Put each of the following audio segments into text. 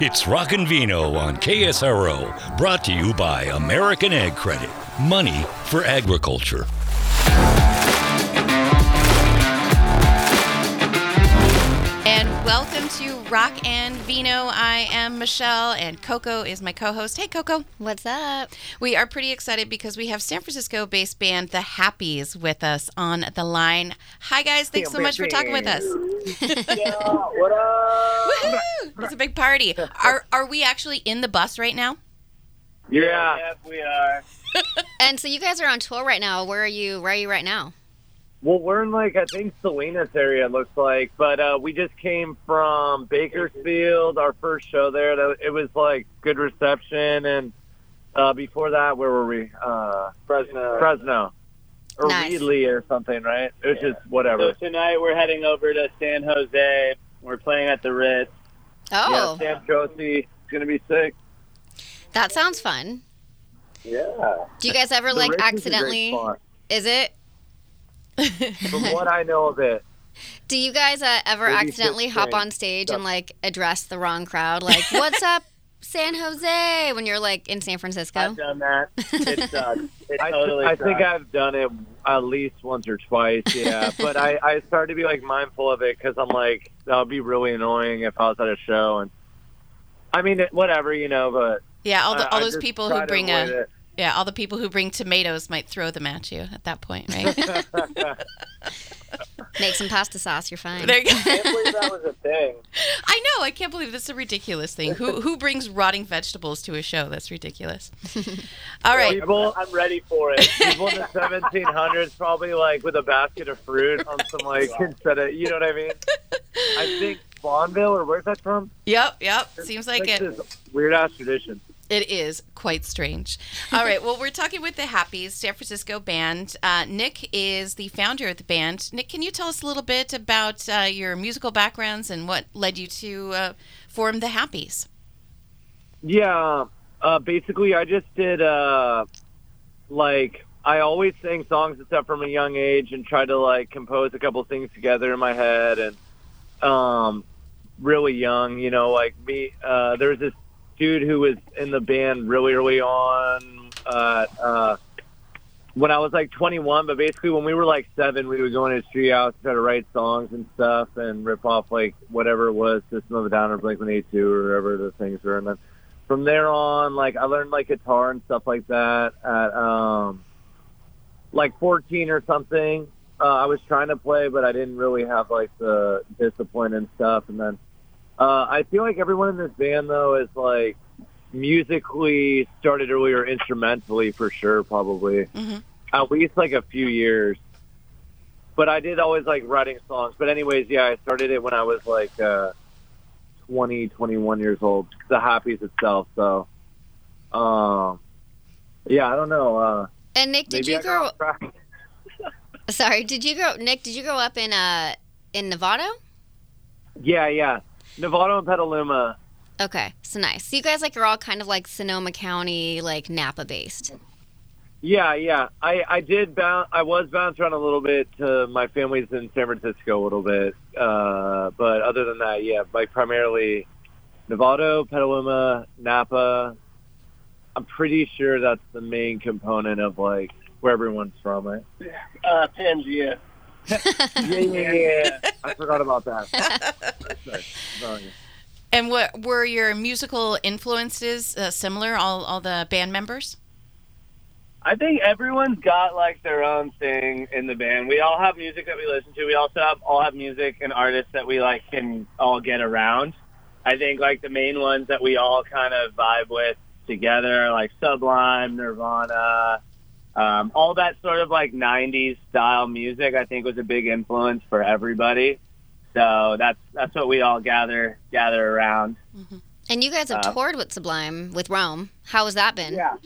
It's Rockin' Vino on KSRO, brought to you by American Ag Credit. Money for agriculture. Welcome to Rock and Vino. I am Michelle, and Coco is my co host. Hey, Coco. What's up? We are pretty excited because we have San Francisco based band The Happys with us on the line. Hi, guys. Thanks so much for talking with us. Yeah, what up? Woohoo! It's a big party. Are, are we actually in the bus right now? Yeah, yes, we are. And so you guys are on tour right now. Where are you? Where are you right now? Well, we're in like I think Salinas area. Looks like, but uh, we just came from Bakersfield, our first show there. That- It was like good reception, and uh, before that, where were we? Uh, Fresno, Fresno, or Nice. Reedley or something, right? It was just whatever. So tonight we're heading over to San Jose. We're playing at the Ritz. Oh, Yeah, San Jose is gonna be sick. that sounds fun. Yeah, Do you guys ever The like Ritz is accidentally? spot. Is it? From what I know of it, Do you guys uh, ever accidentally hop on stage stuff. and like address the wrong crowd? Like, what's up, San Jose? When you're like in San Francisco. I've done that. It sucks. It I, totally I think sucks. I've done it at least once or twice, yeah. but I, I started to be like mindful of it because I'm like that would be really annoying if I was at a show and I mean whatever you know, but Yeah, all, the, all I those just people who bring a it. Yeah, all the people who bring tomatoes might throw them at you at that point, right? Make some pasta sauce. You're fine. there you go. I can't believe that was a thing. I know. I can't believe this is a ridiculous thing. Who who brings rotting vegetables to a show? That's ridiculous. All right. People, I'm ready for it. people in the 1700s probably like with a basket of fruit on some like instead of you know what I mean. I think vaudeville or where's that from? Yep. Yep. Seems like it. this weird ass tradition. It is quite strange. All right. Well, we're talking with the Happys, San Francisco band. Uh, Nick is the founder of the band. Nick, can you tell us a little bit about uh, your musical backgrounds and what led you to uh, form the Happys? Yeah, uh, basically, I just did uh, like I always sang songs and stuff from a young age, and tried to like compose a couple things together in my head, and um, really young, you know, like me. Uh, there was this dude who was in the band really early on. Uh, uh, when I was like 21, but basically when we were like seven, we would go into his tree house, try to write songs and stuff, and rip off like whatever it was, System of a Down or Blink 182 or whatever the things were, and then from there on, like I learned like guitar and stuff like that at um, like 14 or something. Uh, I was trying to play, but I didn't really have like the discipline and stuff. And then uh, I feel like everyone in this band though is like musically started earlier, instrumentally for sure, probably Mhm. at least like a few years. But I did always like writing songs. But anyways, yeah, I started it when I was like. Uh, 20, 21 years old. The Happys itself. So, um, yeah, I don't know. Uh, And Nick, did you I grow? got off track. Sorry, did you grow? Nick, did you grow up in uh in Novato? Yeah, yeah. Novato and Petaluma. Okay, so nice. So you guys like are all kind of like Sonoma County, like Napa based. Yeah, yeah. I I did bounce. I was bounced around a little bit. To my family's in San Francisco a little bit. Uh, but other than that, yeah, like primarily Novato, Petaluma, Napa. I'm pretty sure that's the main component of like where everyone's from, right? Uh, Pangea. Yeah, yeah, yeah. I forgot about that. Sorry. Sorry. And what were your musical influences uh, similar? All all the band members? I think everyone's got like their own thing in the band. We all have music that we listen to. We also have all have music and artists that we like can all get around. I think like the main ones that we all kind of vibe with together, like Sublime, Nirvana, um, all that sort of like '90s style music. I think was a big influence for everybody. So that's that's what we all gather gather around. And you guys have Uh, toured with Sublime with Rome. How has that been? Yeah.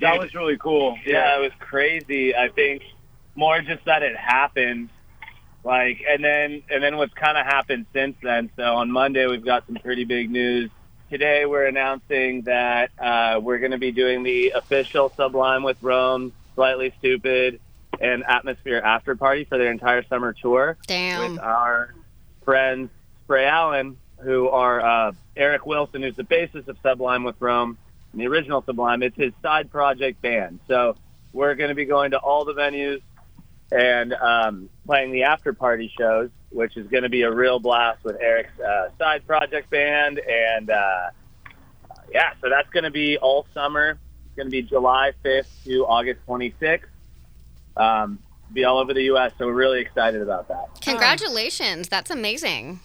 That was really cool. Yeah, it was crazy. I think more just that it happened. Like and then and then what's kind of happened since then. So on Monday we've got some pretty big news. Today we're announcing that uh, we're going to be doing the official Sublime with Rome, Slightly Stoopid, and Atmosphere after party for their entire summer tour Damn. with our friends Spray Allen who are uh, Eric Wilson, who's the bassist of Sublime with Rome, and the original Sublime. It's his side project band. So we're going to be going to all the venues and um, playing the after party shows, which is going to be a real blast with Eric's uh, side project band. And uh, yeah, so that's going to be all summer. It's going to be July 5th to August 26th. Um, be all over the U.S. So we're really excited about that. Congratulations. That's amazing.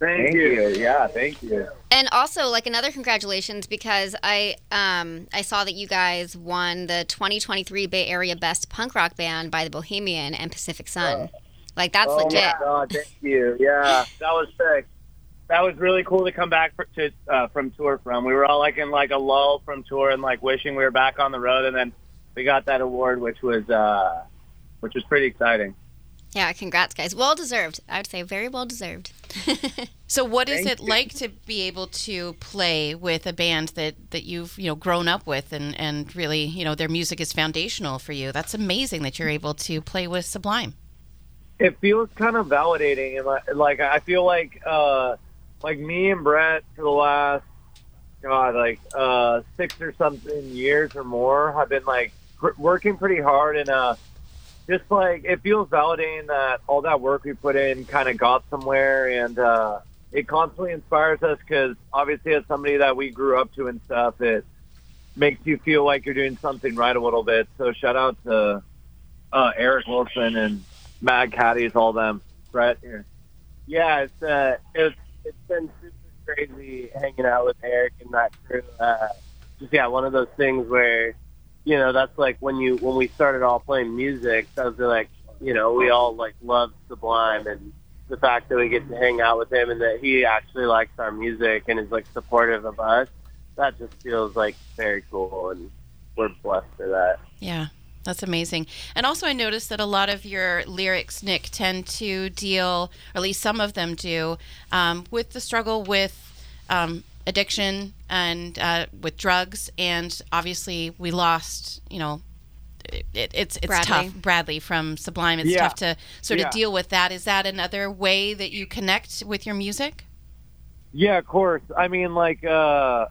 Thank, you. Yeah, thank you. And also, like another congratulations because I um, I saw that you guys won the 2023 Bay Area Best Punk Rock Band by the Bohemian and Pacific Sun. Like that's oh legit. my god, thank you. Yeah, that was sick. That was really cool to come back for, to uh, from tour from. We were all like in like a lull from tour and like wishing we were back on the road, and then we got that award, which was uh, which was pretty exciting. Yeah, congrats, guys. Well deserved. I would say very well deserved. So, what is Thank it you. like to be able to play with a band that, that you've you know grown up with and, and really you know their music is foundational for you? That's amazing that you're able to play with Sublime. It feels kind of validating and like, I feel like uh like me and Brett for the last god like uh six or something years or more have been like pr- working pretty hard and uh just like it feels validating that all that work we put in kind of got somewhere and uh it constantly inspires us because obviously as somebody that we grew up to and stuff it makes you feel like you're doing something right a little bit. So shout out to uh Eric Wilson and Mad Caddies, all them. Brett here. Yeah, it's uh, it's it's been super crazy hanging out with Eric and that crew. Uh, just yeah, one of those things where, you know, that's like when you when we started all playing music. That was like, you know, we all like love Sublime and the fact that we get to hang out with him and that he actually likes our music and is like supportive of us. That just feels like very cool and we're blessed for that. Yeah, that's amazing. And also, I noticed that a lot of your lyrics, Nick, tend to deal, or at least some of them do, um, with the struggle with um, addiction and uh, with drugs. And obviously, we lost, you know, it, it, it's it's Bradley. tough. Bradley from Sublime. It's Yeah. tough to sort Yeah. of deal with that. Is that another way that you connect with your music? Yeah, of course. I mean, like, uh,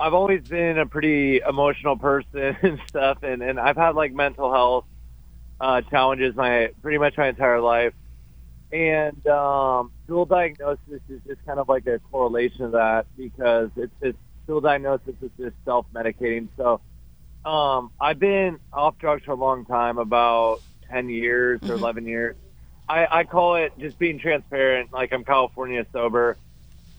I've always been a pretty emotional person and stuff, and, and I've had like mental health uh, challenges my pretty much my entire life. And um, dual diagnosis is just kind of like a correlation of that because it's, it's dual diagnosis is just self medicating. So um, I've been off drugs for a long time, about ten years or Mhm. eleven years. I, I call it just being transparent. Like I'm California sober,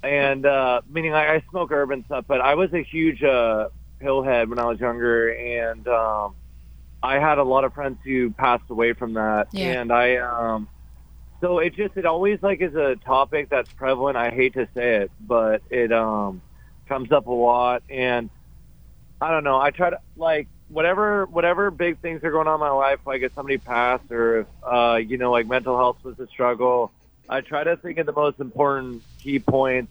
and uh, meaning like I smoke herb and stuff. But I was a huge uh, pill head when I was younger, and um, I had a lot of friends who passed away from that. Yeah. And I, um, so it just it always like is a topic that's prevalent. I hate to say it, but it um comes up a lot, and I don't know. I try to like whatever whatever big things are going on in my life, like if somebody passed or if uh, you know like mental health was a struggle. I try to think of the most important key points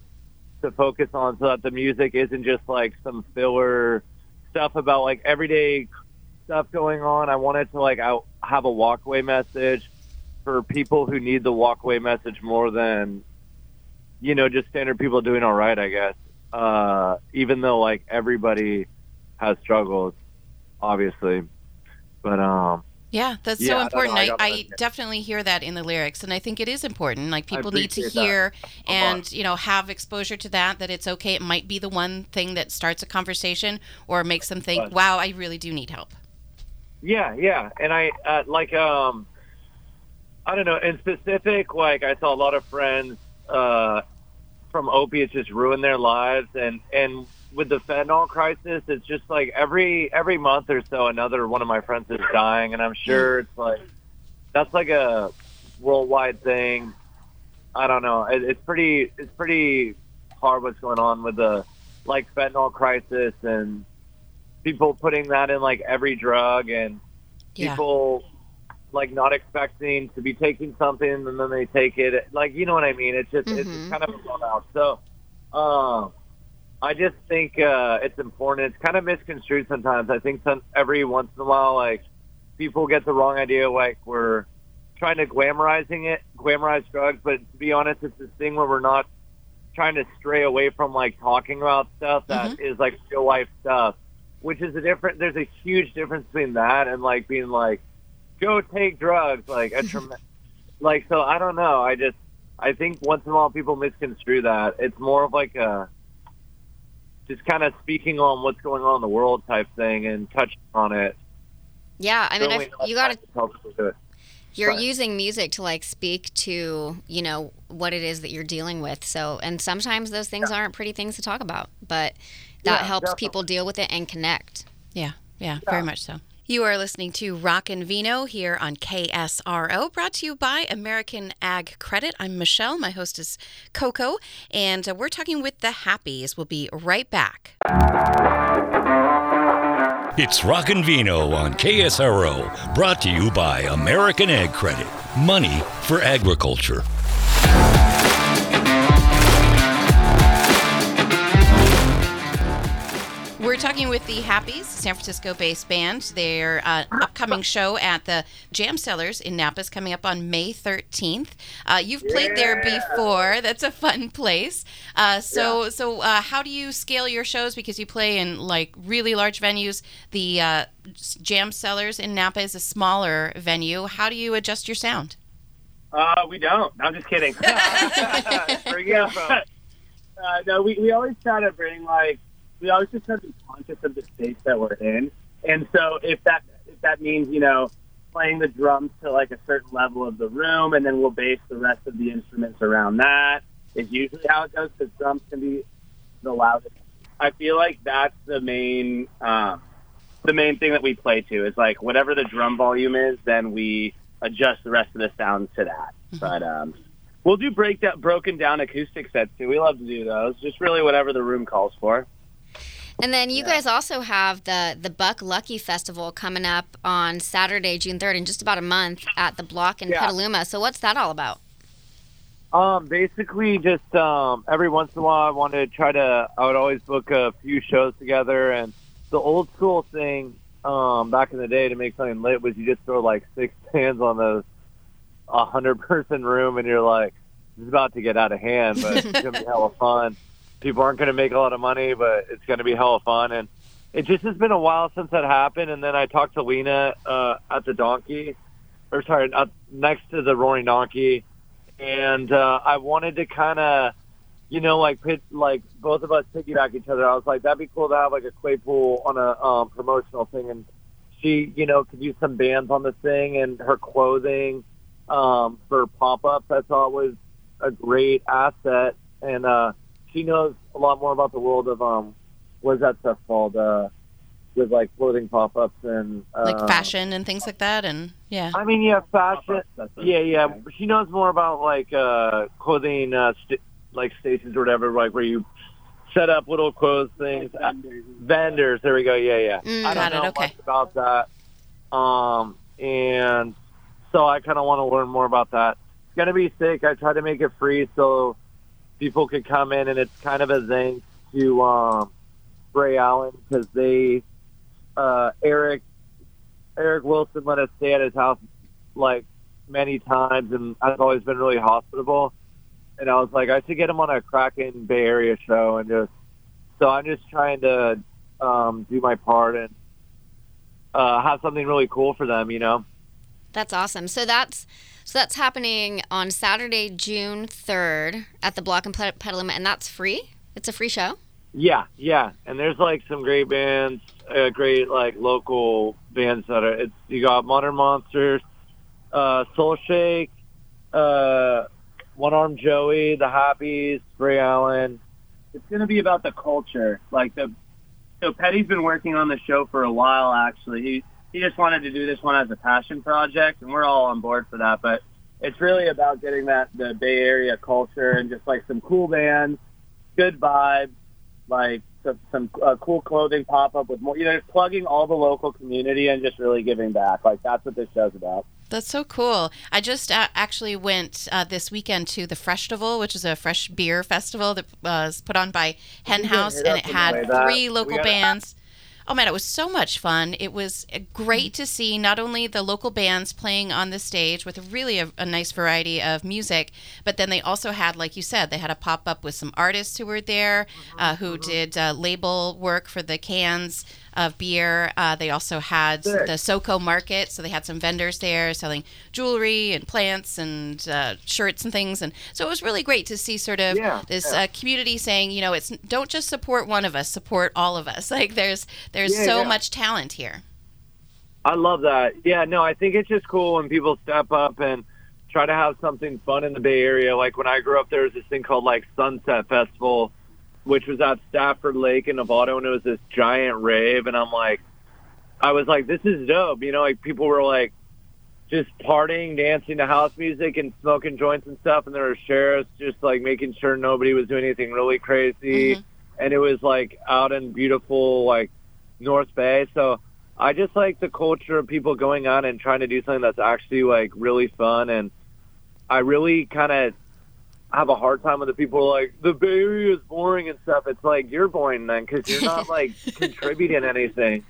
to focus on, so that the music isn't just like some filler stuff about like everyday stuff going on. I wanted to like out have a walkaway message for people who need the walkaway message more than you know just standard people doing all right. I guess uh, even though like everybody has struggles, obviously, but um. Yeah, that's Yeah, so important. I I, I, definitely hear that in the lyrics, and I think it is important. Like people need to hear and you know have exposure to that. That it's okay. It might be the one thing that starts a conversation or makes them think, Right. "Wow, I really do need help." Yeah, yeah, and I uh, like um, I don't know. In specific, like I saw a lot of friends uh, from opiates just ruin their lives, and and with the fentanyl crisis, it's just like every every month or so, another one of my friends is dying, and I'm sure it's like that's like a worldwide thing. I don't know. It, it's pretty it's pretty hard what's going on with the like fentanyl crisis and people putting that in like every drug and Yeah. people like not expecting to be taking something and then they take it like you know what i mean it's just it's Mhm. kind of a blowout so um i just think uh it's important it's kind of misconstrued sometimes i think some every once in a while like people get the wrong idea like we're trying to glamorizing it glamorize drugs but to be honest it's this thing where we're not trying to stray away from like talking about stuff that is like real life stuff, which is a different. There's a huge difference between that and like being like, go take drugs, like a trem- like. So I don't know. I just I think once in a while people misconstrue that. It's more of like a just kind of speaking on what's going on in the world type thing and touching on it. Yeah, I mean, Really you got to tell people to do it. you're But- using music to like speak to you know what it is that you're dealing with so and sometimes those things aren't pretty things to talk about but that Yeah, helps definitely. people deal with it and connect Yeah, yeah, very much so. You are listening to Rock and Vino here on KSRO, brought to you by American Ag Credit. I'm Michelle. My host is Coco, and uh, we're talking with the Happys. We'll be right back. It's Rockin' Vino on KSRO, brought to you by American Ag Credit. Money for agriculture. We're talking with the Happys, San Francisco-based band. Their uh, upcoming show at the Jam Cellars in Napa is coming up on May 13th. Uh, you've played there before. That's a fun place. Uh, so, so uh, how do you scale your shows? Because you play in like really large venues. The uh, Jam Cellars in Napa is a smaller venue. How do you adjust your sound? Uh, we don't. I'm just kidding. Bring it up. uh, no, we, we always try to bring like we always just try to be conscious of the space that we're in, and so if that if that means you know playing the drums to like a certain level of the room, and then we'll base the rest of the instruments around that. Is usually how it goes because drums can be the loudest. I feel like that's the main um, the main thing that we play to is like whatever the drum volume is, then we adjust the rest of the sound to that. But um, we'll do break down, broken down acoustic sets too. We love to do those. Just really whatever the room calls for. And then you guys also have the the buck lucky festival coming up on saturday june 3rd in just about a month at the block in Yeah. petaluma so what's that all about Um, basically, just um, every once in a while, I wanted to try to. I would always book a few shows together, and the old school thing um, back in the day to make something lit was you just throw like six bands on the a hundred person room, and you're like, "This is about to get out of hand, but it's gonna be hella fun." People aren't gonna make a lot of money, but it's gonna be hell of fun, and it just has been a while since that happened. And then I talked to Lena uh, at the Donkey, or sorry, next to the Roaring Donkey and uh, I wanted to kind of, you know, like pit, like both of us piggyback each other. I was like, that'd be cool to have like a Claypool on a um, promotional thing, and she, you know, could use some bands on the thing and her clothing um, for pop ups. I thought was a great asset, and uh, she knows a lot more about the world of um, what is that stuff called? Uh, with like clothing pop ups and uh, Like fashion and things like that, and yeah. I mean, yeah, fashion. Yeah, yeah. She knows more about like uh clothing, uh, st- like stations or whatever, like where you set up little clothes things. Uh, vendors. There we go. Yeah, yeah. Mm, I don't it, know okay. much about that. Um, and so I kind of want to learn more about that. It's gonna be sick. I try to make it free so people could come in, and it's kind of a thanks to um, Spray Allen because they, uh, Eric, Eric Wilson let us stay at his house like many times, and I've always been really hospitable. And I was like, I should get him on a cracking Bay Area show, and just so I'm just trying to um, do my part and uh, have something really cool for them, you know. That's awesome. So that's so that's happening on Saturday, June third, at the Block and Pet- Petaluma, and that's free. It's a free show. Yeah, yeah, and there's like some great bands, uh, great like local bands that are. It's you got Modern Monsters, uh, Soul Shake, uh, One Arm Joey, The Happys, Spray Allen. It's going to be about the culture. Like the so Petty's been working on the show for a while. Actually, he he just wanted to do this one as a passion project, and we're all on board for that. But it's really about getting that the Bay Area culture and just like some cool bands, good vibes, like some, some uh, cool clothing pop up with more. You know, just plugging all the local community and just really giving back. Like that's what this show's about. That's so cool. I just uh, actually went uh, this weekend to the Freshtival, which is a fresh beer festival that was put on by Hen House, and it on the way had three local gotta- bands. Oh man, it was so much fun. It was uh, great to see not only the local bands playing on the stage with really a, a nice variety of music, but then they also had, like you said, they had a pop up with some artists who were there, uh, who did uh, label work for the cans of beer. Uh, they also had Sick. the SoCo market, so they had some vendors there selling jewelry and plants and uh, shirts and things, and so it was really great to see sort of Yeah, this yeah. uh, community saying, you know, it's don't just support one of us, support all of us. Like there's there's Yeah, so much talent here. I love that. Yeah, no, I think it's just cool when people step up and try to have something fun in the Bay Area. Like when I grew up, there was this thing called like Sunset Festival, which was at Stafford Lake in Novato, and it was this giant rave. And I'm like, I was like, this is dope. You know, like people were like just partying, dancing to house music and smoking joints and stuff. And there were sheriffs just like making sure nobody was doing anything really crazy. Mhm. And it was like out in beautiful like North Bay. So I just like the culture of people going on and trying to do something that's actually like really fun. And I really kind of have a hard time with the people like the Bay Area is boring and stuff. It's like you're boring then because you're not like contributing anything.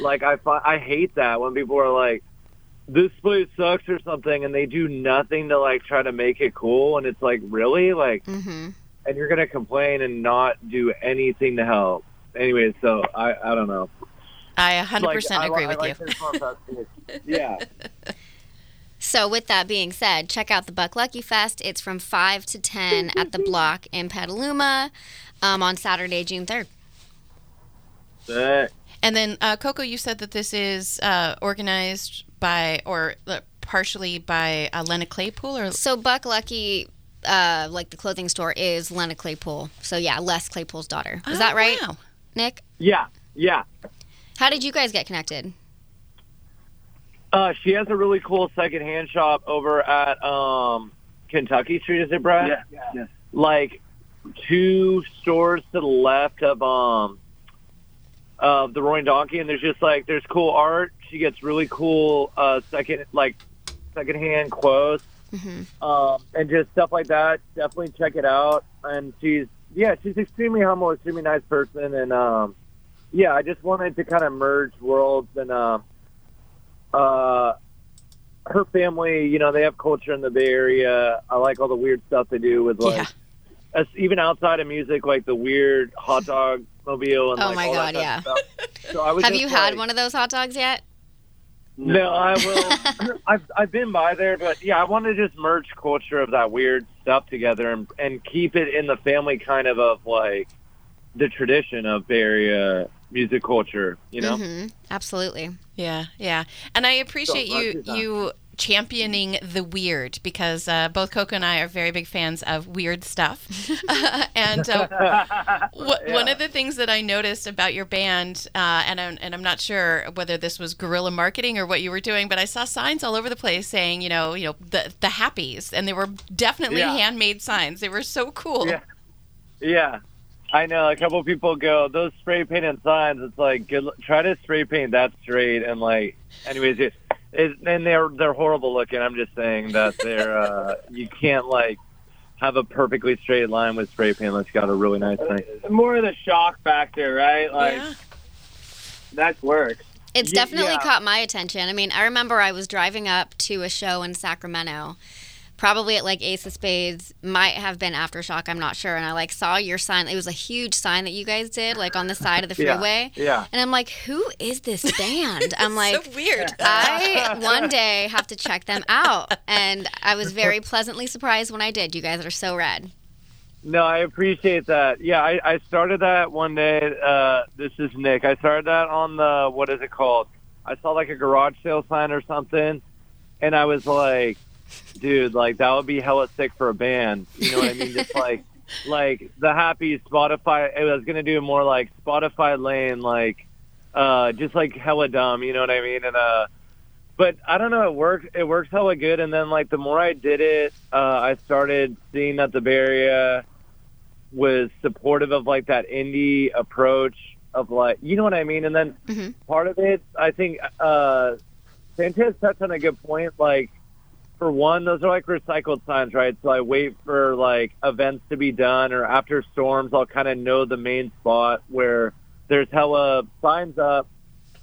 Like I I hate that when people are like this place sucks or something and they do nothing to like try to make it cool and it's like really like Mm-hmm. and you're gonna complain and not do anything to help. Anyway, so I I don't know. I 100% Like, agree I with like you. this fun fest. yeah. So, with that being said, check out the Buck Lucky Fest. It's from 5 to 10 at the block in Petaluma um, on Saturday, June 3rd. Sick. And then uh, Coco, you said that this is uh, organized by or uh, partially by uh, Lena Claypool, or So, Buck Lucky, uh, like the clothing store, is Lena Claypool. So, yeah, Les Claypool's daughter. Is Oh, that right, wow. Nick? Yeah. Yeah. How did you guys get connected? Uh, she has a really cool secondhand shop over at um, Kentucky Street. Is it, Brad? Yeah, yeah. Like two stores to the left of um of the Roaring Donkey, and there's just like there's cool art. She gets really cool uh, second like secondhand quotes Mm-hmm. um, and just stuff like that. Definitely check it out. And she's yeah, she's extremely humble, extremely nice person, and um, yeah, I just wanted to kind of merge worlds and uh, uh, her family. You know, they have culture in the Bay Area. I like all the weird stuff they do with like. Yeah. As, even outside of music, like the weird hot dog mobile and Oh like, my all God, of. So I Have you had one of those hot dogs yet? no, I will. I've I've been by there, but yeah, I want to just merge culture of that weird stuff together and and keep it in the family kind of of like the tradition of Bay Area music culture. You know, hmm Absolutely. Yeah, yeah. And I appreciate So, you you championing the weird because uh, both Coco and I are very big fans of weird stuff. and uh, wh- one of the things that I noticed about your band, uh, and I'm, and I'm not sure whether this was guerrilla marketing or what you were doing, but I saw signs all over the place saying, you know, you know, the the happys, and they were definitely Yeah. handmade signs. They were so cool. Yeah. yeah. I know a couple people go those spray painted signs. It's like good, try to spray paint that straight and like. Anyways, it, it, and they're they're horrible looking. I'm just saying that they're uh, you can't like have a perfectly straight line with spray paint unless you got a really nice thing. More of the shock factor, right? Like Yeah. that works. It's definitely yeah. caught my attention. I mean, I remember I was driving up to a show in Sacramento, probably at like Ace of Spades, might have been Aftershock, I'm not sure. And I like saw your sign. It was a huge sign that you guys did, like on the side of the Yeah. freeway. Yeah. And I'm like, who is this band? I'm like, so weird. I one day have to check them out. And I was very pleasantly surprised when I did. You guys are so rad. No, I appreciate that. Yeah, I, I started that one day. Uh, this is Nick. I started that on the what is it called? I saw like a garage sale sign or something, and I was like, dude, like that would be hella sick for a band. You know what I mean? Just like like the happy Spotify. I was gonna do more like Spotify lane, like uh, just like hella dumb. You know what I mean? And uh, but I don't know. It worked. It works hella good. And then like the more I did it, uh, I started seeing that the Bay Area was supportive of like that indie approach of like you know what I mean. And then Mhm. part of it, I think uh, Sanchez touched on a good point. Like for one, those are like recycled signs, right? So I wait for like events to be done or after storms, I'll kind of know the main spot where there's hella signs up,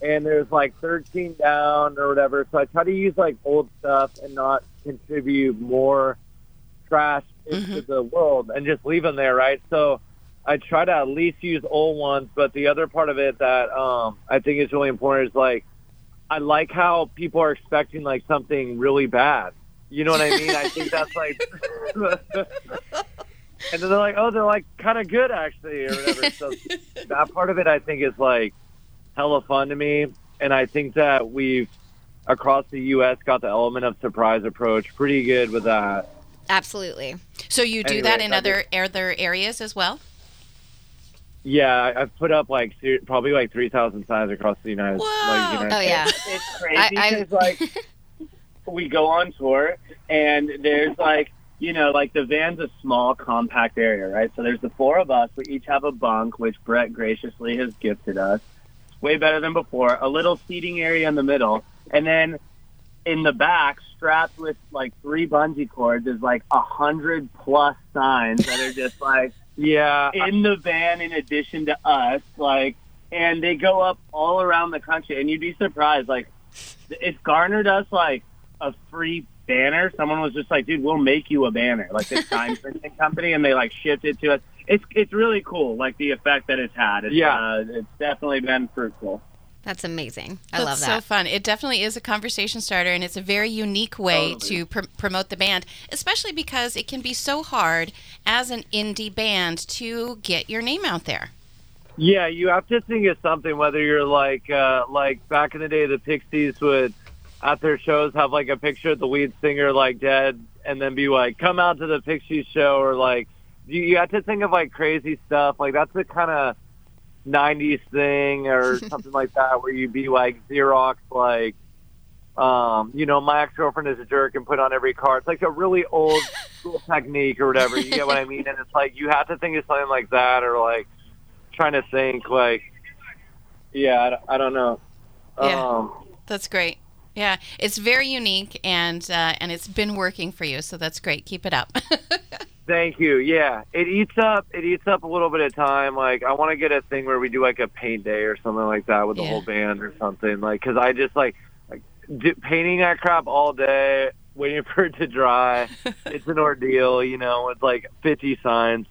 and there's like 13 down or whatever. So I try to use like old stuff and not contribute more trash into the world and just leave them there, right? So I try to at least use old ones. But the other part of it that um, I think is really important is like I like how people are expecting like something really bad. You know what I mean? I think that's like, and then they're like, oh, they're like kind of good actually, or whatever. So that part of it, I think, is like hella fun to me, and I think that we've across the U.S. got the element of surprise approach pretty good with that. Absolutely. So you do Anyway, that in other other areas as well? Yeah, I've put up like probably like three thousand signs across the United, Whoa. like United Oh yeah. It's crazy I- I- like we go on tour and there's like you know like the van's a small compact area, right? So there's the four of us. We each have a bunk, which Brett graciously has gifted us. Way better than before. A little seating area in the middle, and then in the back, strapped with like three bungee cords, is like a hundred plus signs that are just like Yeah, in the van in addition to us like and they go up all around the country and you'd be surprised like it's garnered us like a free banner someone was just like dude we'll make you a banner like this time printing company and they like shipped it to us it's it's really cool like the effect that it's had it's, Yeah. uh, it's definitely been fruitful That's amazing. I That's love so fun. It definitely is a conversation starter, and it's a very unique way to pr- promote the band, especially because it can be so hard as an indie band to get your name out there. Yeah, you have to think of something. Whether you're like, uh, like back in the day, the Pixies would at their shows have like a picture of the lead singer like dead, and then be like, "Come out to the Pixies show," or like, you, you have to think of like crazy stuff. Like that's the kind of '90s thing, or something like that, where you'd be like Xerox, like, um, you know, my ex girlfriend is a jerk, and put on every card. It's like a really old school technique or whatever. You get what I mean? And it's like you have to think of something like that, or like trying to think like yeah I don't, I don't know Yeah. um That's great. Yeah, it's very unique, and uh, and it's been working for you, so that's great. Keep it up. thank you yeah it eats up it eats up a little bit of time like i want to get a thing where we do like a paint day or something like that with the Yeah. whole band or something like because i just like like d- painting that crap all day waiting for it to dry it's an ordeal you know with like 50 signs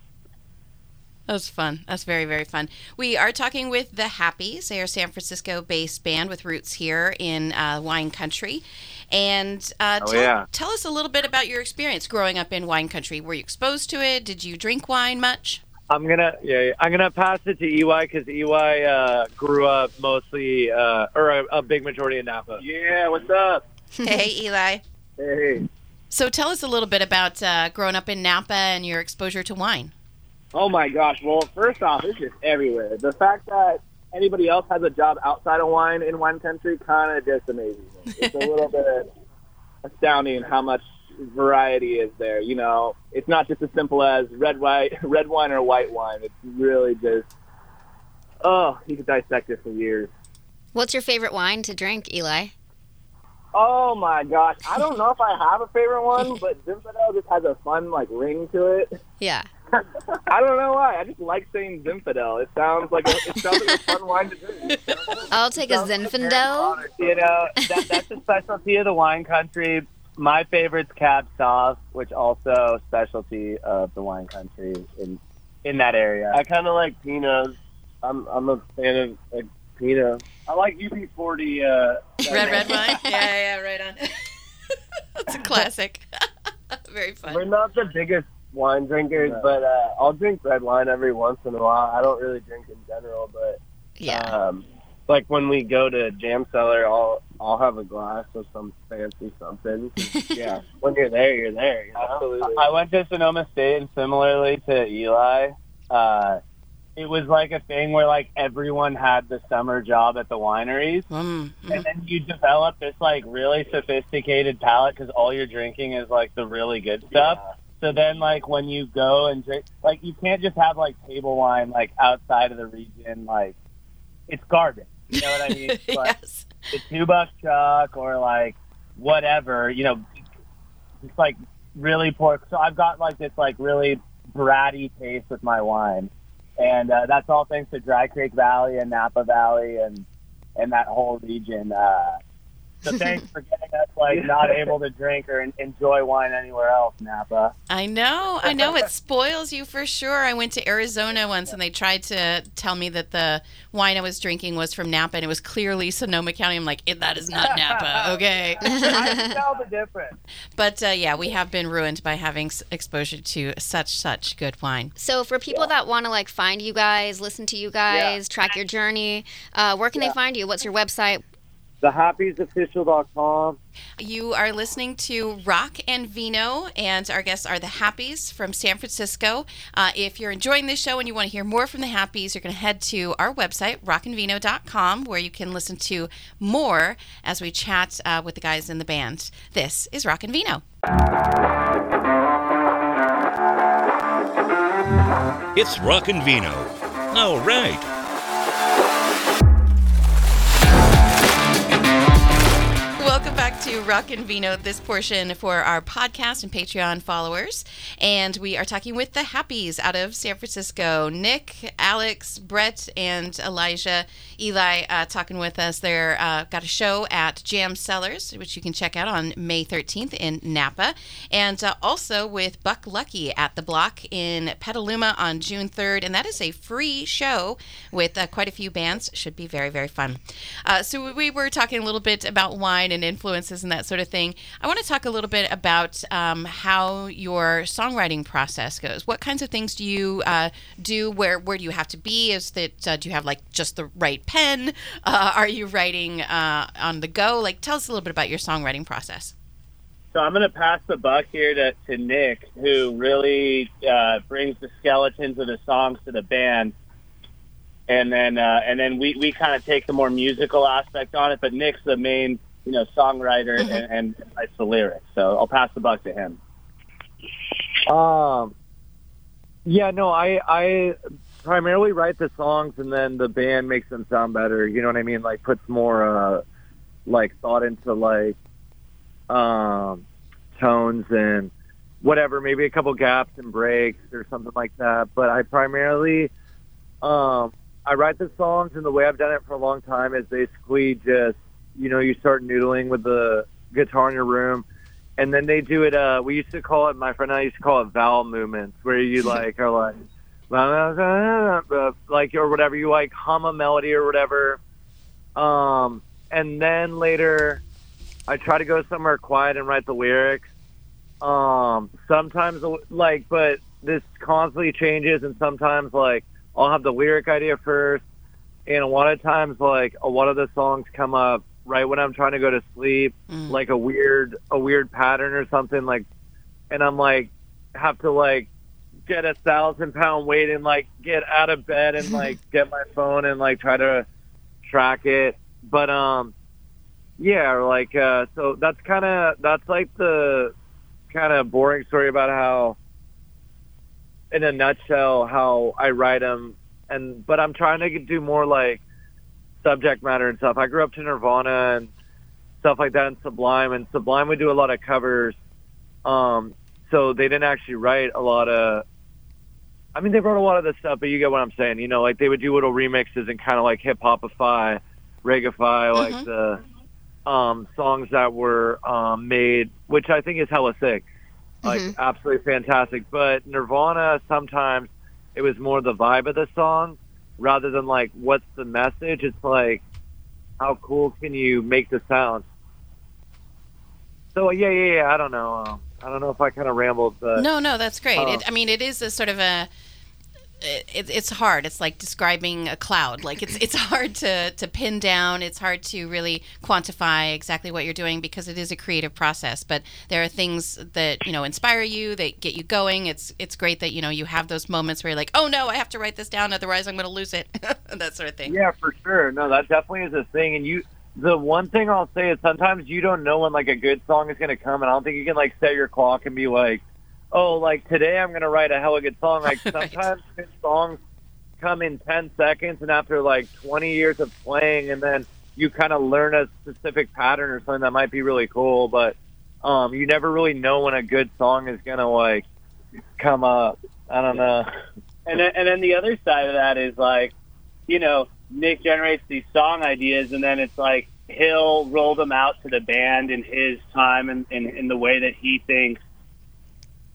That's fun. That's very, very fun. We are talking with the Happys. They are a San Francisco based band with roots here in uh, wine country. And uh, Oh, tell, yeah. tell us a little bit about your experience growing up in wine country. Were you exposed to it? Did you drink wine much? I'm gonna yeah, yeah. I'm gonna pass it to Eli because Eli uh, grew up mostly uh, or a, a big majority in Napa. yeah what's up hey, Eli. hey So tell us a little bit about uh, growing up in Napa and your exposure to wine. Oh my gosh! Well, first off, it's just everywhere. The fact that anybody else has a job outside of wine in wine country kind of just amazes me. It's a little bit astounding how much variety is there. You know, it's not just as simple as red white, red wine or white wine. It's really just oh, you could dissect it for years. What's your favorite wine to drink, Eli? Oh my gosh! I don't know if I have a favorite one, but Zinfandel just has a fun like ring to it. Yeah. I don't know why. I just like saying Zinfandel. It sounds like a, it sounds like a fun wine to drink. I'll take a Zinfandel. You know, that, that's a specialty of the wine country. My favorite's Cab Sauce, which also specialty of the wine country in in that area. I kind of like Pinots. I'm I'm a fan of like, Pinot. I like UB40. Uh, Red, red wine? yeah, yeah, right on. That's a classic. very fun. We're not the biggest wine drinkers, but uh, I'll drink red wine every once in a while. I don't really drink in general, but Yeah. um, like when we go to Jam Cellar, I'll I'll have a glass of some fancy something. yeah, when you're there, you're there. You know? Absolutely. I went to Sonoma State, and similarly to Eli, uh, it was like a thing where like everyone had the summer job at the wineries. Mm, mm. And then you develop this like really sophisticated palate because all you're drinking is like the really good stuff. So then like when you go and drink, like you can't just have like table wine like outside of the region. Like it's garbage. You know what I mean? Like yes. the two buck chuck or like whatever. You know, it's like really poor. So I've got like this like really bratty taste with my wine. and uh, that's all thanks to Dry Creek Valley and Napa Valley and and that whole region. Uh, so thanks for getting us like not able to drink or enjoy wine anywhere else, Napa. I know, I know. It spoils you for sure. I went to Arizona once and they tried to tell me that the wine I was drinking was from Napa and it was clearly Sonoma County. I'm like, "Eh, that is not Napa, okay? I can tell the difference. But uh, yeah, we have been ruined by having exposure to such, such good wine. So for people that want to like find you guys, listen to you guys, track your journey, uh, where can they find you? What's your website? TheHappysOfficial.com. You are listening to Rock and Vino, and our guests are the Happys from San Francisco. Uh, if you're enjoying this show and you want to hear more from the Happys, you're going to head to our website, rockandvino.com, where you can listen to more as we chat uh, with the guys in the band. This is Rock and Vino. It's Rock and Vino. All right. To Rock and Vino, this portion for our podcast and Patreon followers. And we are talking with the Happys out of San Francisco. Nick, Alex, Brett, and Elijah. Eli uh, talking with us. They're uh, got a show at Jam Cellars, which you can check out on May 13th in Napa. And uh, also with Buck Lucky at the Block in Petaluma on June 3rd. And that is a free show with uh, quite a few bands. Should be very, very fun. Uh, so we were talking a little bit about wine and influences and that sort of thing. I want to talk a little bit about um, how your songwriting process goes. What kinds of things do you uh, do? Where where do you have to be? Is that uh, do you have like just the right pen? Uh, are you writing uh, on the go? Like, tell us a little bit about your songwriting process. So I'm going to pass the buck here to, to Nick, who really uh, brings the skeletons of the songs to the band, and then uh, and then we, we kind of take the more musical aspect on it. But Nick's the main you know songwriter and, and writes the lyrics. So I'll pass the buck to him. Um, yeah, no, I I primarily write the songs and then the band makes them sound better. You know what I mean? Like puts more uh like thought into like um tones and whatever, maybe a couple gaps and breaks or something like that. But I primarily um I write the songs and the way I've done it for a long time is basically just you know, you start noodling with the guitar in your room and then they do it. Uh, we used to call it. My friend and I used to call it vowel movements, where you like are like, like or whatever. You like hum a melody or whatever. Um, and then later, I try to go somewhere quiet and write the lyrics. Um, sometimes like, but this constantly changes, and sometimes like I'll have the lyric idea first, and a lot of times like a lot of the songs come up right when I'm trying to go to sleep, Mm. like a weird a weird pattern or something like, and I'm like have to like get a thousand pound weight and like get out of bed and like get my phone and like try to track it. But um, yeah, like uh, so that's kind of that's like the kind of boring story about how, in a nutshell, how I write them. And but I'm trying to do more like subject matter and stuff. I grew up to Nirvana and stuff like that and Sublime and Sublime would do a lot of covers. Um so they didn't actually write a lot of I mean they wrote a lot of the stuff, but you get what I'm saying. You know, like they would do little remixes and kind of like hip hopify, reggaify, like the um songs that were um made, which I think is hella sick. Like absolutely fantastic. But Nirvana sometimes it was more the vibe of the song rather than like what's the message. It's like how cool can you make the sound? So yeah, yeah, yeah. I don't know. Um, I don't know if I kind of rambled, but No, no, that's great. It, I mean, it is a sort of a. It, it's hard. It's like describing a cloud. Like it's it's hard to to pin down. It's hard to really quantify exactly what you're doing because it is a creative process. But there are things that you know inspire you, that get you going. It's it's great that you know you have those moments where you're like, oh no, I have to write this down, otherwise I'm going to lose it. that sort of thing. Yeah, for sure. No, that definitely is a thing. And you, the one thing I'll say is sometimes you don't know when like a good song is going to come, and I don't think you can like set your clock and be like, oh, like today I'm going to write a hella good song. Like sometimes good songs come in ten seconds, and after like twenty years of playing, and then you kind of learn a specific pattern or something that might be really cool, but um, you never really know when a good song is going to like come up. I don't know. and then, and then the other side of that is like, you know, Nick generates these song ideas, and then it's like he'll roll them out to the band in his time and in, in the way that he thinks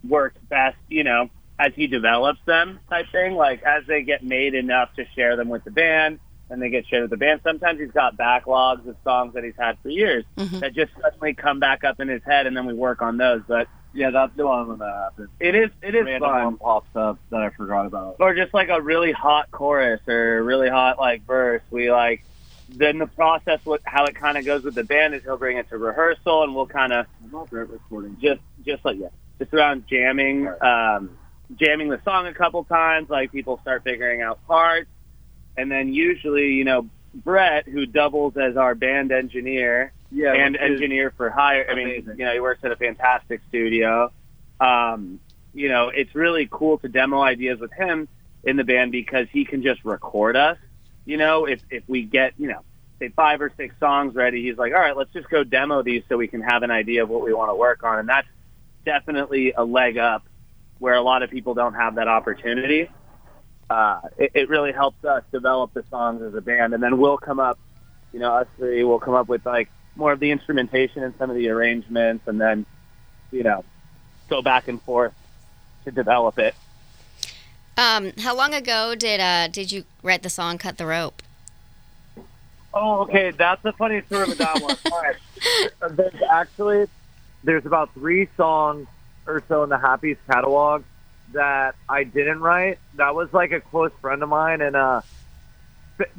works best. You know, as he develops them, type thing. Like as they get made enough to share them with the band, and they get shared with the band. Sometimes he's got backlogs of songs that he's had for years Mhm. that just suddenly come back up in his head, and then we work on those. But Yeah, that's the one when that happens. it is it is Random fun. one pops up that I forgot about. or just like a really hot chorus or a really hot like verse. We like then the process with how it kind of goes with the band is he'll bring it to rehearsal and we'll kind of I'm not great recording. just just like yeah, just around jamming, um, jamming the song a couple times. Like people start figuring out parts, and then usually you know Brett, who doubles as our band engineer Yeah, and engineer for hire. I mean, amazing. you know, he works at a fantastic studio. Um, you know, it's really cool to demo ideas with him in the band because he can just record us. You know, if if we get you know say five or six songs ready, he's like, all right, let's just go demo these so we can have an idea of what we want to work on, and that's definitely a leg up where a lot of people don't have that opportunity. Uh, it, it really helps us develop the songs as a band, and then we'll come up, you know, us three will come up with like more of the instrumentation and some of the arrangements, and then, you know, go back and forth to develop it. Um, how long ago did uh did you write the song "Cut the Rope"? Oh, okay. That's a funny story with that one. All right. There's actually there's about three songs or so in the Happys catalog that I didn't write. That was like a close friend of mine, and uh,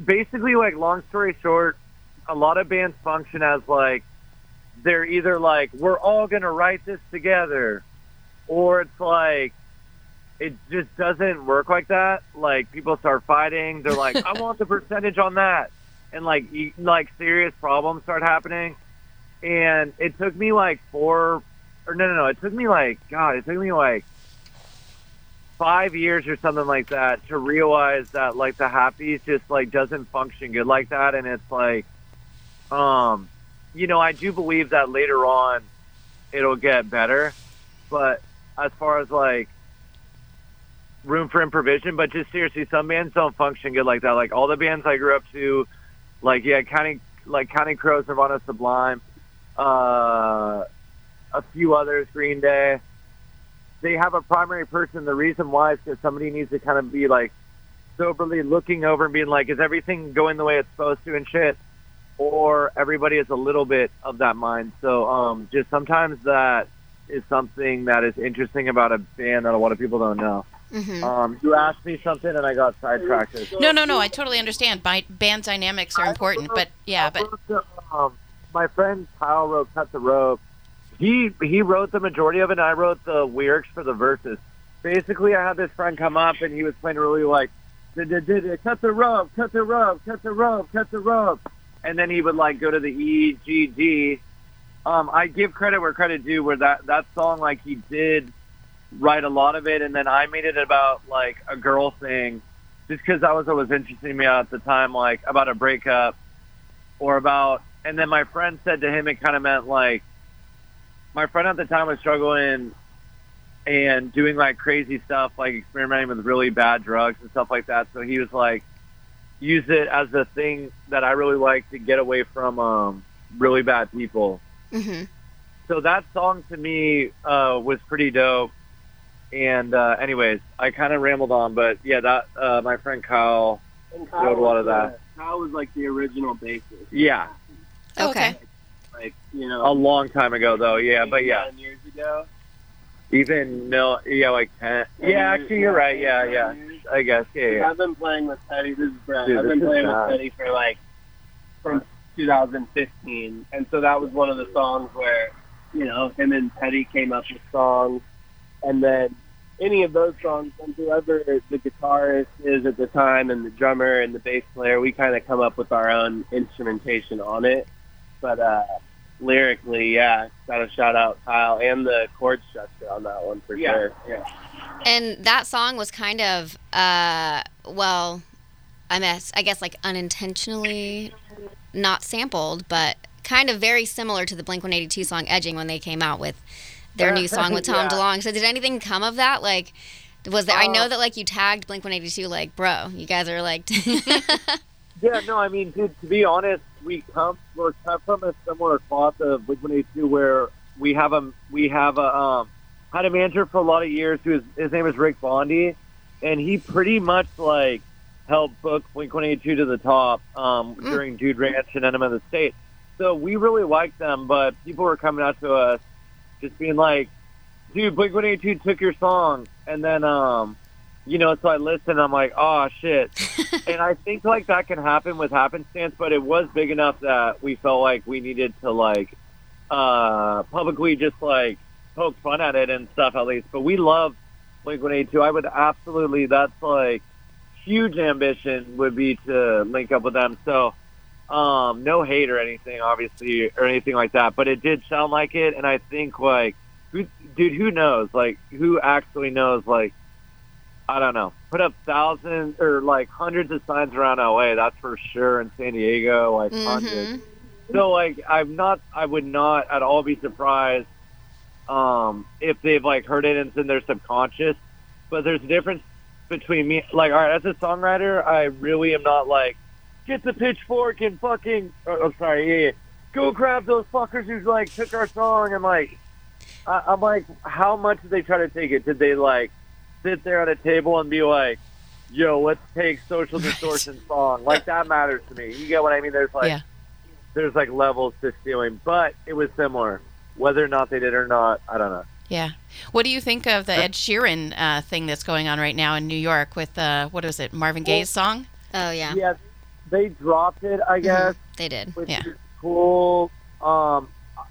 basically, like long story short, a lot of bands function as like they're either like we're all gonna write this together, or it's like it just doesn't work like that. Like people start fighting. They're like, I want the percentage on that and like e- like serious problems start happening. And it took me like four, or no, no, no. It took me like God. It took me like five years or something like that to realize that like the happys just like doesn't function good like that. And it's like, um, you know, I do believe that later on it'll get better, but as far as like room for improvisation, but just seriously, some bands don't function good like that. Like all the bands I grew up to, like yeah, Counting like Counting Crows, Nirvana, Sublime, uh, a few others, Green Day. They have a primary person. The reason why is because somebody needs to kind of be like soberly looking over and being like, is everything going the way it's supposed to and shit, or everybody is a little bit of that mind. So um, just sometimes that is something that is interesting about a band that a lot of people don't know. hmm Um, you asked me something and I got sidetracked. No, no, no. I totally understand. Bi- band dynamics are important, but yeah, but um, my friend Kyle wrote "Cut the Rope." He he wrote the majority of it, and I wrote the lyrics for the verses. Basically, I had this friend come up, and he was playing really like, "Did did did cut the rope, cut the rope, cut the rope, cut the rope," and then he would like go to the E G G. Um, I give credit where credit due. Where that that song, like he did write a lot of it, and then I made it about like a girl thing, just because that was what was interesting to me at the time, like about a breakup or about. And then my friend said to him, it kind of meant like my friend at the time was struggling and doing like crazy stuff, like experimenting with really bad drugs and stuff like that. So he was like, use it as a thing that I really like to get away from um, really bad people hmm so that song to me uh, was pretty dope. And uh, anyways, I kind of rambled on, but yeah, that uh, my friend Kyle. And Wrote a lot of that. Kyle was like the original bassist. Yeah, Oh, okay. Like you know, a long time ago though. Yeah, but yeah, nine years ago. even no, yeah, like ten. Yeah, actually, you're right. Yeah, yeah. I guess. Yeah, yeah. I've been playing with Teddy. This is Brett. Dude, I've been playing with Teddy for like from 2015, and so that was one of the songs where you know him and Teddy came up with songs, and then any of those songs, and whoever the guitarist is at the time, and the drummer and the bass player, we kind of come up with our own instrumentation on it. But uh, lyrically, yeah, got to shout out Kyle and the chord structure on that one for Yeah, sure. Yeah. And that song was kind of, uh, well, I guess, I guess like unintentionally not sampled, but kind of very similar to the Blink 182 song Edging when they came out with their new song with Tom Yeah. DeLonge. So did anything come of that? Like, Was there? I know Uh, that like you tagged Blink One Eighty Two, like, bro, you guys are like, Yeah, no, I mean, dude, to be honest, we come we're come from a similar cloth of Blink One Eighty Two, where we have a we have a um had a manager for a lot of years who is his name is Rick Bondi, and he pretty much like helped book Blink One Eighty Two to the top um, during Dude Ranch and Enema of the State. So we really liked them, but people were coming out to us just being like, "Dude, Blink One Eighty Two took your song," and then um. You know, so I listened. I'm like, oh shit, and I think like that can happen with happenstance, but it was big enough that we felt like we needed to like uh publicly just like poke fun at it and stuff at least. But we love Blink One Eighty Two. I would absolutely that's like huge ambition would be to link up with them. So um no hate or anything obviously or anything like that. But it did sound like it and I think like who dude who knows? Like who actually knows like I don't know. Put up thousands or like hundreds of signs around LA, that's for sure. In San Diego, like hundreds. So like, I'm not. I would not at all be surprised um, if they've like heard it and it's in their subconscious. But there's a difference between me. Like, all right, as a songwriter, I really am not like get the pitchfork and fucking. Oh, oh, sorry, yeah, yeah. Go grab those fuckers who like took our song and like. I, I'm like, how much did they try to take it? Did they like sit there at a table and be like, "Yo, let's take Social Distortion song"? Like that matters to me. You get what I mean? There's like, Yeah. there's like levels to stealing, but it was similar. Whether or not they did or not, I don't know. Yeah. What do you think of the Ed Sheeran uh, thing that's going on right now in New York with uh, what was it, Marvin Gaye's song? oh yeah, Yeah, they dropped it, I guess, they did. which Yeah. is cool. Um,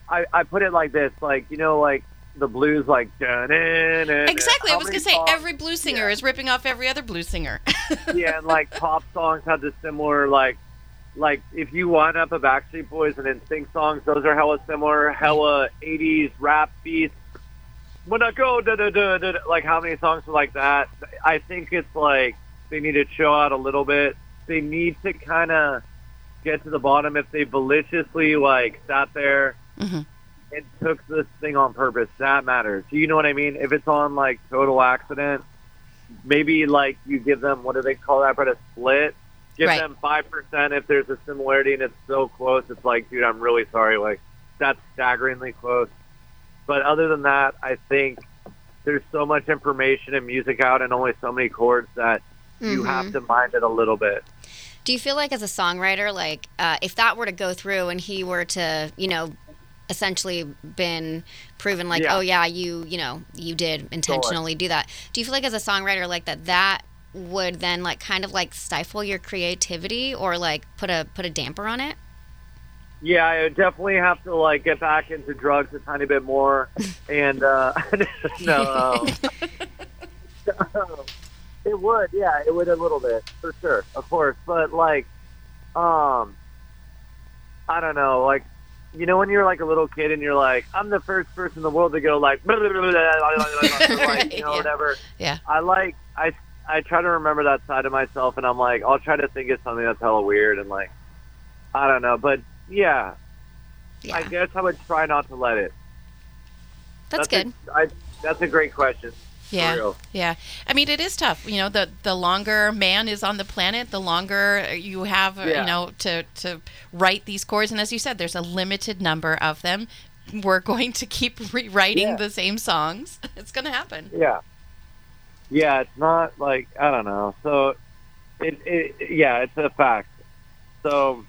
I I put it like this, like you know, like the blues, like. Exactly. I was gonna say every blues singer Yeah. is ripping off every other blues singer. yeah, and like pop songs have the similar like like if you wind up a Backstreet Boys and NSYNC songs, those are hella similar, hella '80s rap beats. When I go da da da da, da, like how many songs are like that? I think it's like they need to chill out a little bit. They need to kind of get to the bottom if they maliciously like sat there Mhm. And took this thing on purpose. That matters. You know what I mean? If it's on like total accident, maybe like you give them what do they call that? But a split. Give Right. them five percent if there's a similarity and it's so close. It's like, dude, I'm really sorry. Like that's staggeringly close. But other than that, I think there's so much information and music out and only so many chords that you Mhm. have to mind it a little bit. Do you feel like as a songwriter, like uh, if that were to go through and he were to, you know, essentially been proven like, Yeah. oh yeah, you, you know, you did intentionally do that. Do you feel like as a songwriter, like that, that would then like kind of like stifle your creativity or like put a put a damper on it? Yeah, I would definitely have to like get back into drugs a tiny bit more, and uh, no, it would. Yeah, it would a little bit for sure, of course. But like, um, I don't know, like. You know when you're like a little kid and you're like, I'm the first person in the world to go like, like you know, Yeah. whatever. Yeah. I like I I try to remember that side of myself, and I'm like, I'll try to think of something that's hella weird and like, I don't know, but yeah, Yeah, I guess I would try not to let it. that's, good. A, I, that's a great question. Yeah. Yeah. I mean, it is tough. You know, the the longer man is on the planet, the longer you have, uh, Yeah. you know, to to write these chords. And as you said, there's a limited number of them. We're going to keep rewriting Yeah. the same songs. It's going to happen. Yeah. Yeah, it's not like I don't know. So, it, it yeah, it's a fact. So,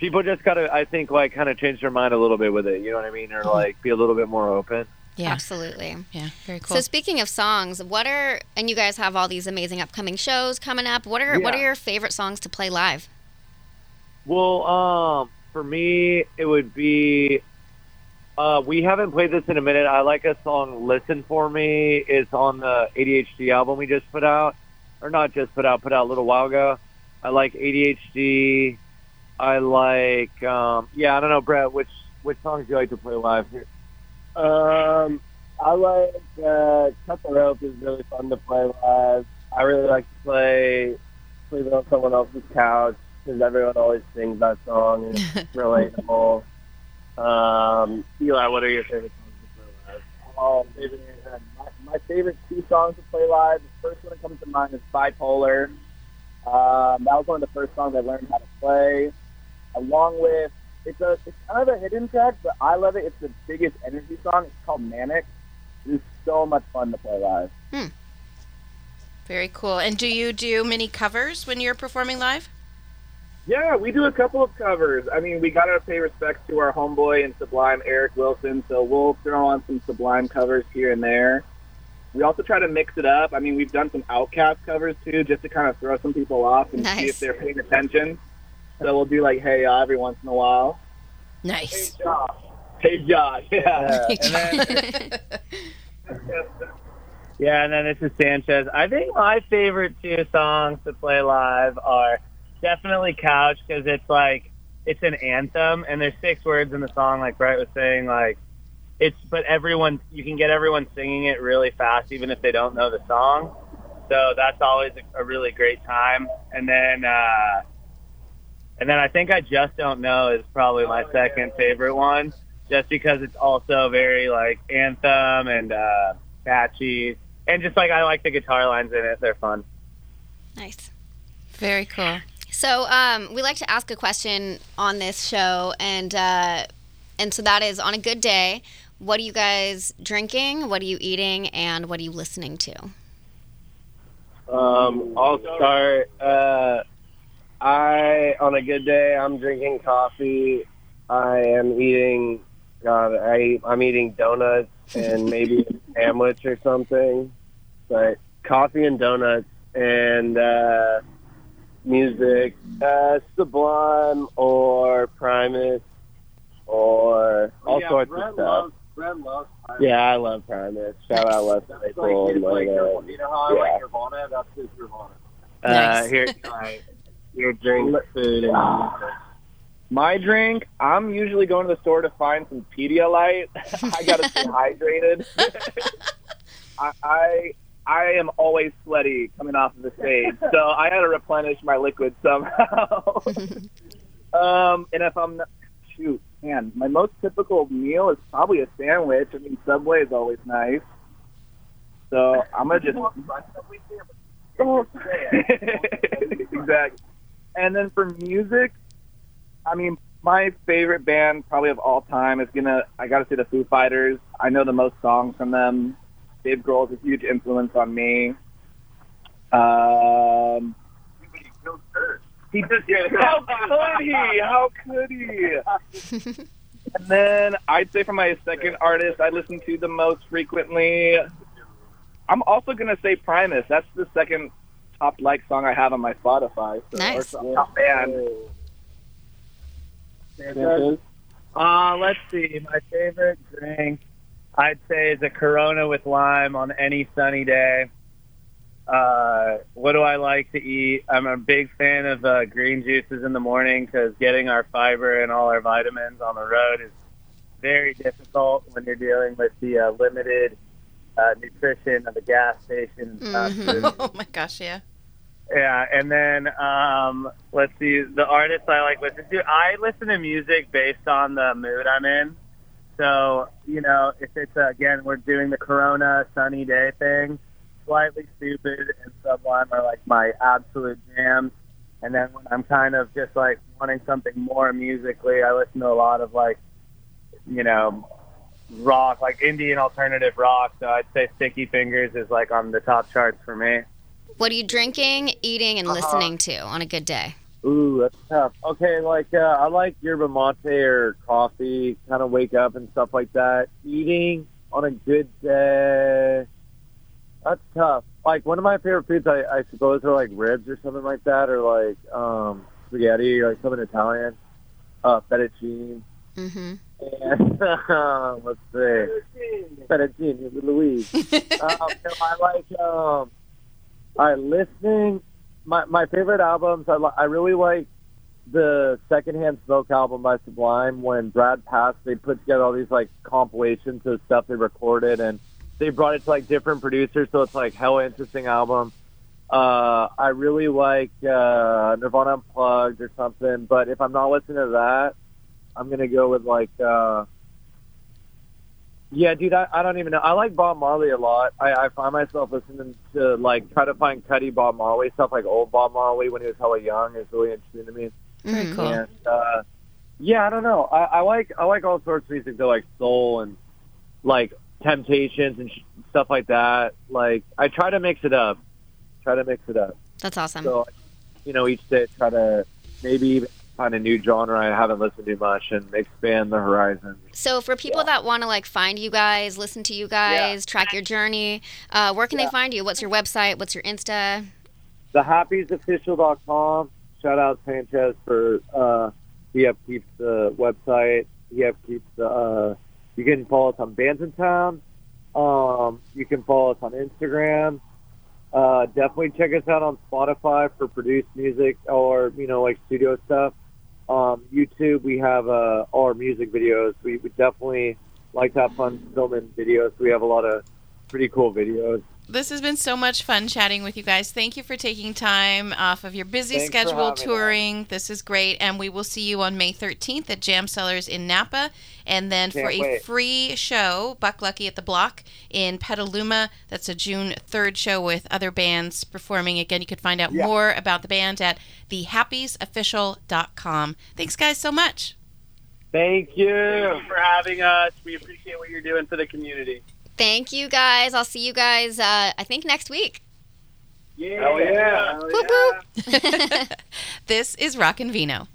people just gotta, I think, like kind of change their mind a little bit with it. You know what I mean, or like be a little bit more open. Yeah. Absolutely. Yeah. Very cool. So speaking of songs, what are and you guys have all these amazing upcoming shows coming up. What are what are your favorite songs to play live? Well, um, for me, it would be. Uh, we haven't played this in a minute. I like a song "Listen for Me." It's on the ADHD album we just put out, or not just put out, put out a little while ago. I like ADHD. I like, um, yeah, I don't know, Brett. Which which songs do you like to play live? Here? Um, I like uh, Cut the Rope is really fun to play live. I really like to play Sleeping on Someone Else's Couch because everyone always sings that song and it's relatable. Um, Eli, what are your favorite songs to play live? Oh, David, uh, my, my favorite two songs to play live. The first one that comes to mind is Bipolar. Um, that was one of the first songs I learned how to play. Along with it's a it's kind of a hidden track, but I love it. It's the biggest energy song. It's called Manic. It's so much fun to play live. Hmm. Very cool. And do you do many covers when you're performing live? Yeah, we do a couple of covers. I mean, we got to pay respect to our homeboy and Sublime, Eric Wilson, so we'll throw on some Sublime covers here and there. We also try to mix it up. I mean, we've done some OutKast covers too, just to kind of throw some people off and see if they're paying attention. So we'll do like "Hey Ya" every once in a while. Nice. Hey Josh, yeah. Hey, and then, Yeah, and then this is Sanchez. I think my favorite two songs to play live are definitely Couch because it's like it's an anthem and there's six words in the song, like Brett was saying. Like it's, but everyone you can get everyone singing it really fast, even if they don't know the song. So that's always a, a really great time. And then, uh, and then I think I just don't know is probably my second favorite one, just because it's also very like anthem and uh, catchy, and just like I like the guitar lines in it; they're fun. Nice. Very cool. So um, we like to ask a question on this show, and uh, and so that is on a good day. What are you guys drinking? What are you eating? And what are you listening to? Um, I'll start. Uh, I on a good day, I'm drinking coffee. I am eating. God, I I'm eating donuts and maybe a sandwich or something. But coffee and donuts and uh, music, uh, Sublime or Primus or all sorts of stuff. Yeah, I love Primus. Shout out West Maple. and, uh, yeah. Nirvana? That's his Nirvana. Uh, Nice. here, your drink, food, and. My drink, I'm usually going to the store to find some Pedialyte. I gotta stay hydrated. I, I I am always sweaty coming off of the stage, so I had to replenish my liquid somehow. um, and if I'm not, shoot, man, my most typical meal is probably a sandwich. I mean, Subway is always nice. So I'm gonna just exactly. And then for music, I mean, my favorite band probably of all time is gonna. I gotta say the Foo Fighters. I know the most songs from them. Dave Grohl is a huge influence on me. Um, he just killed Earth. how could he? How could he? and then I'd say for my second artist, I listen to the most frequently. I'm also gonna say Primus. That's the second top like song I have on my Spotify. So, Nice. Or top band. Uh, let's see. My favorite drink, I'd say, is a Corona with lime on any sunny day. Uh, what do I like to eat? I'm a big fan of uh, green juices in the morning because getting our fiber and all our vitamins on the road is very difficult when you're dealing with the uh, limited uh, nutrition of a gas station. and fast food. oh my gosh, yeah. Yeah, and then um, let's see the artists I like listen to. I listen to music based on the mood I'm in. So you know, if it's uh, again we're doing the Corona sunny day thing, Slightly Stoopid and Sublime are like my absolute jams. And then when I'm kind of just like wanting something more musically, I listen to a lot of like, you know, rock, like Indian alternative rock. So I'd say Sticky Fingers is like on the top charts for me. What are you drinking, eating, Uh-huh. and listening to on a good day? Ooh, that's tough. Okay, like uh, I like yerba mate or coffee, kind of wake up and stuff like that. Eating on a good day, that's tough. Like one of my favorite foods, I, I suppose, are like ribs or something like that, or like um, spaghetti, or like something Italian, uh, fettuccine. Mm-hmm. And let's see, fettuccine Louise. um, no, I like um, I listening. My my favorite albums. I I really like the Secondhand Smoke album by Sublime. When Brad passed, they put together all these like compilations of stuff they recorded, and they brought it to like different producers. So it's like hell interesting album. Uh, I really like uh, Nirvana Unplugged or something. But if I'm not listening to that, I'm gonna go with like uh, Yeah, dude, I, I don't even know. I like Bob Marley a lot. I, I find myself listening to like try to find Cuddy Bob Marley stuff, like old Bob Marley when he was hella young. is really interesting to me. Very Mhm. cool. And uh, yeah, I don't know. I, I like I like all sorts of music, though, like soul and like Temptations and sh- stuff like that. Like I try to mix it up. Try to mix it up. That's awesome. So, you know, each day try to maybe even find a new genre I haven't listened to much and expand the horizon. So for people that want to like find you guys, listen to you guys, track your journey, uh, where can they find you? What's your website? What's your Insta? TheHappysOfficial.com. Shout out Sanchez for uh, he upkeeps the website. He upkeeps the. Uh, you can follow us on Bandsintown. Um, you can follow us on Instagram. Uh, definitely check us out on Spotify for produced music or you know like studio stuff. Um, YouTube, we have uh, all our music videos. We, we definitely like to have fun filming videos. We have a lot of pretty cool videos. This has been so much fun chatting with you guys. Thank you for taking time off of your busy Thanks schedule having us. touring. This is great. And we will see you on May 13th at Jam Cellars in Napa. And then for Can't a wait. free show, Buck Lucky at the Block in Petaluma. That's a June 3rd show with other bands performing. Again, you can find out Yeah. more about the band at thehappysofficial.com. Thanks, guys, so much. Thank you. Thank you for having us. We appreciate what you're doing for the community. Thank you guys. I'll see you guys. Uh, I think next week. Yeah. Hell yeah. Whoop whoop. this is Rockin' Vino.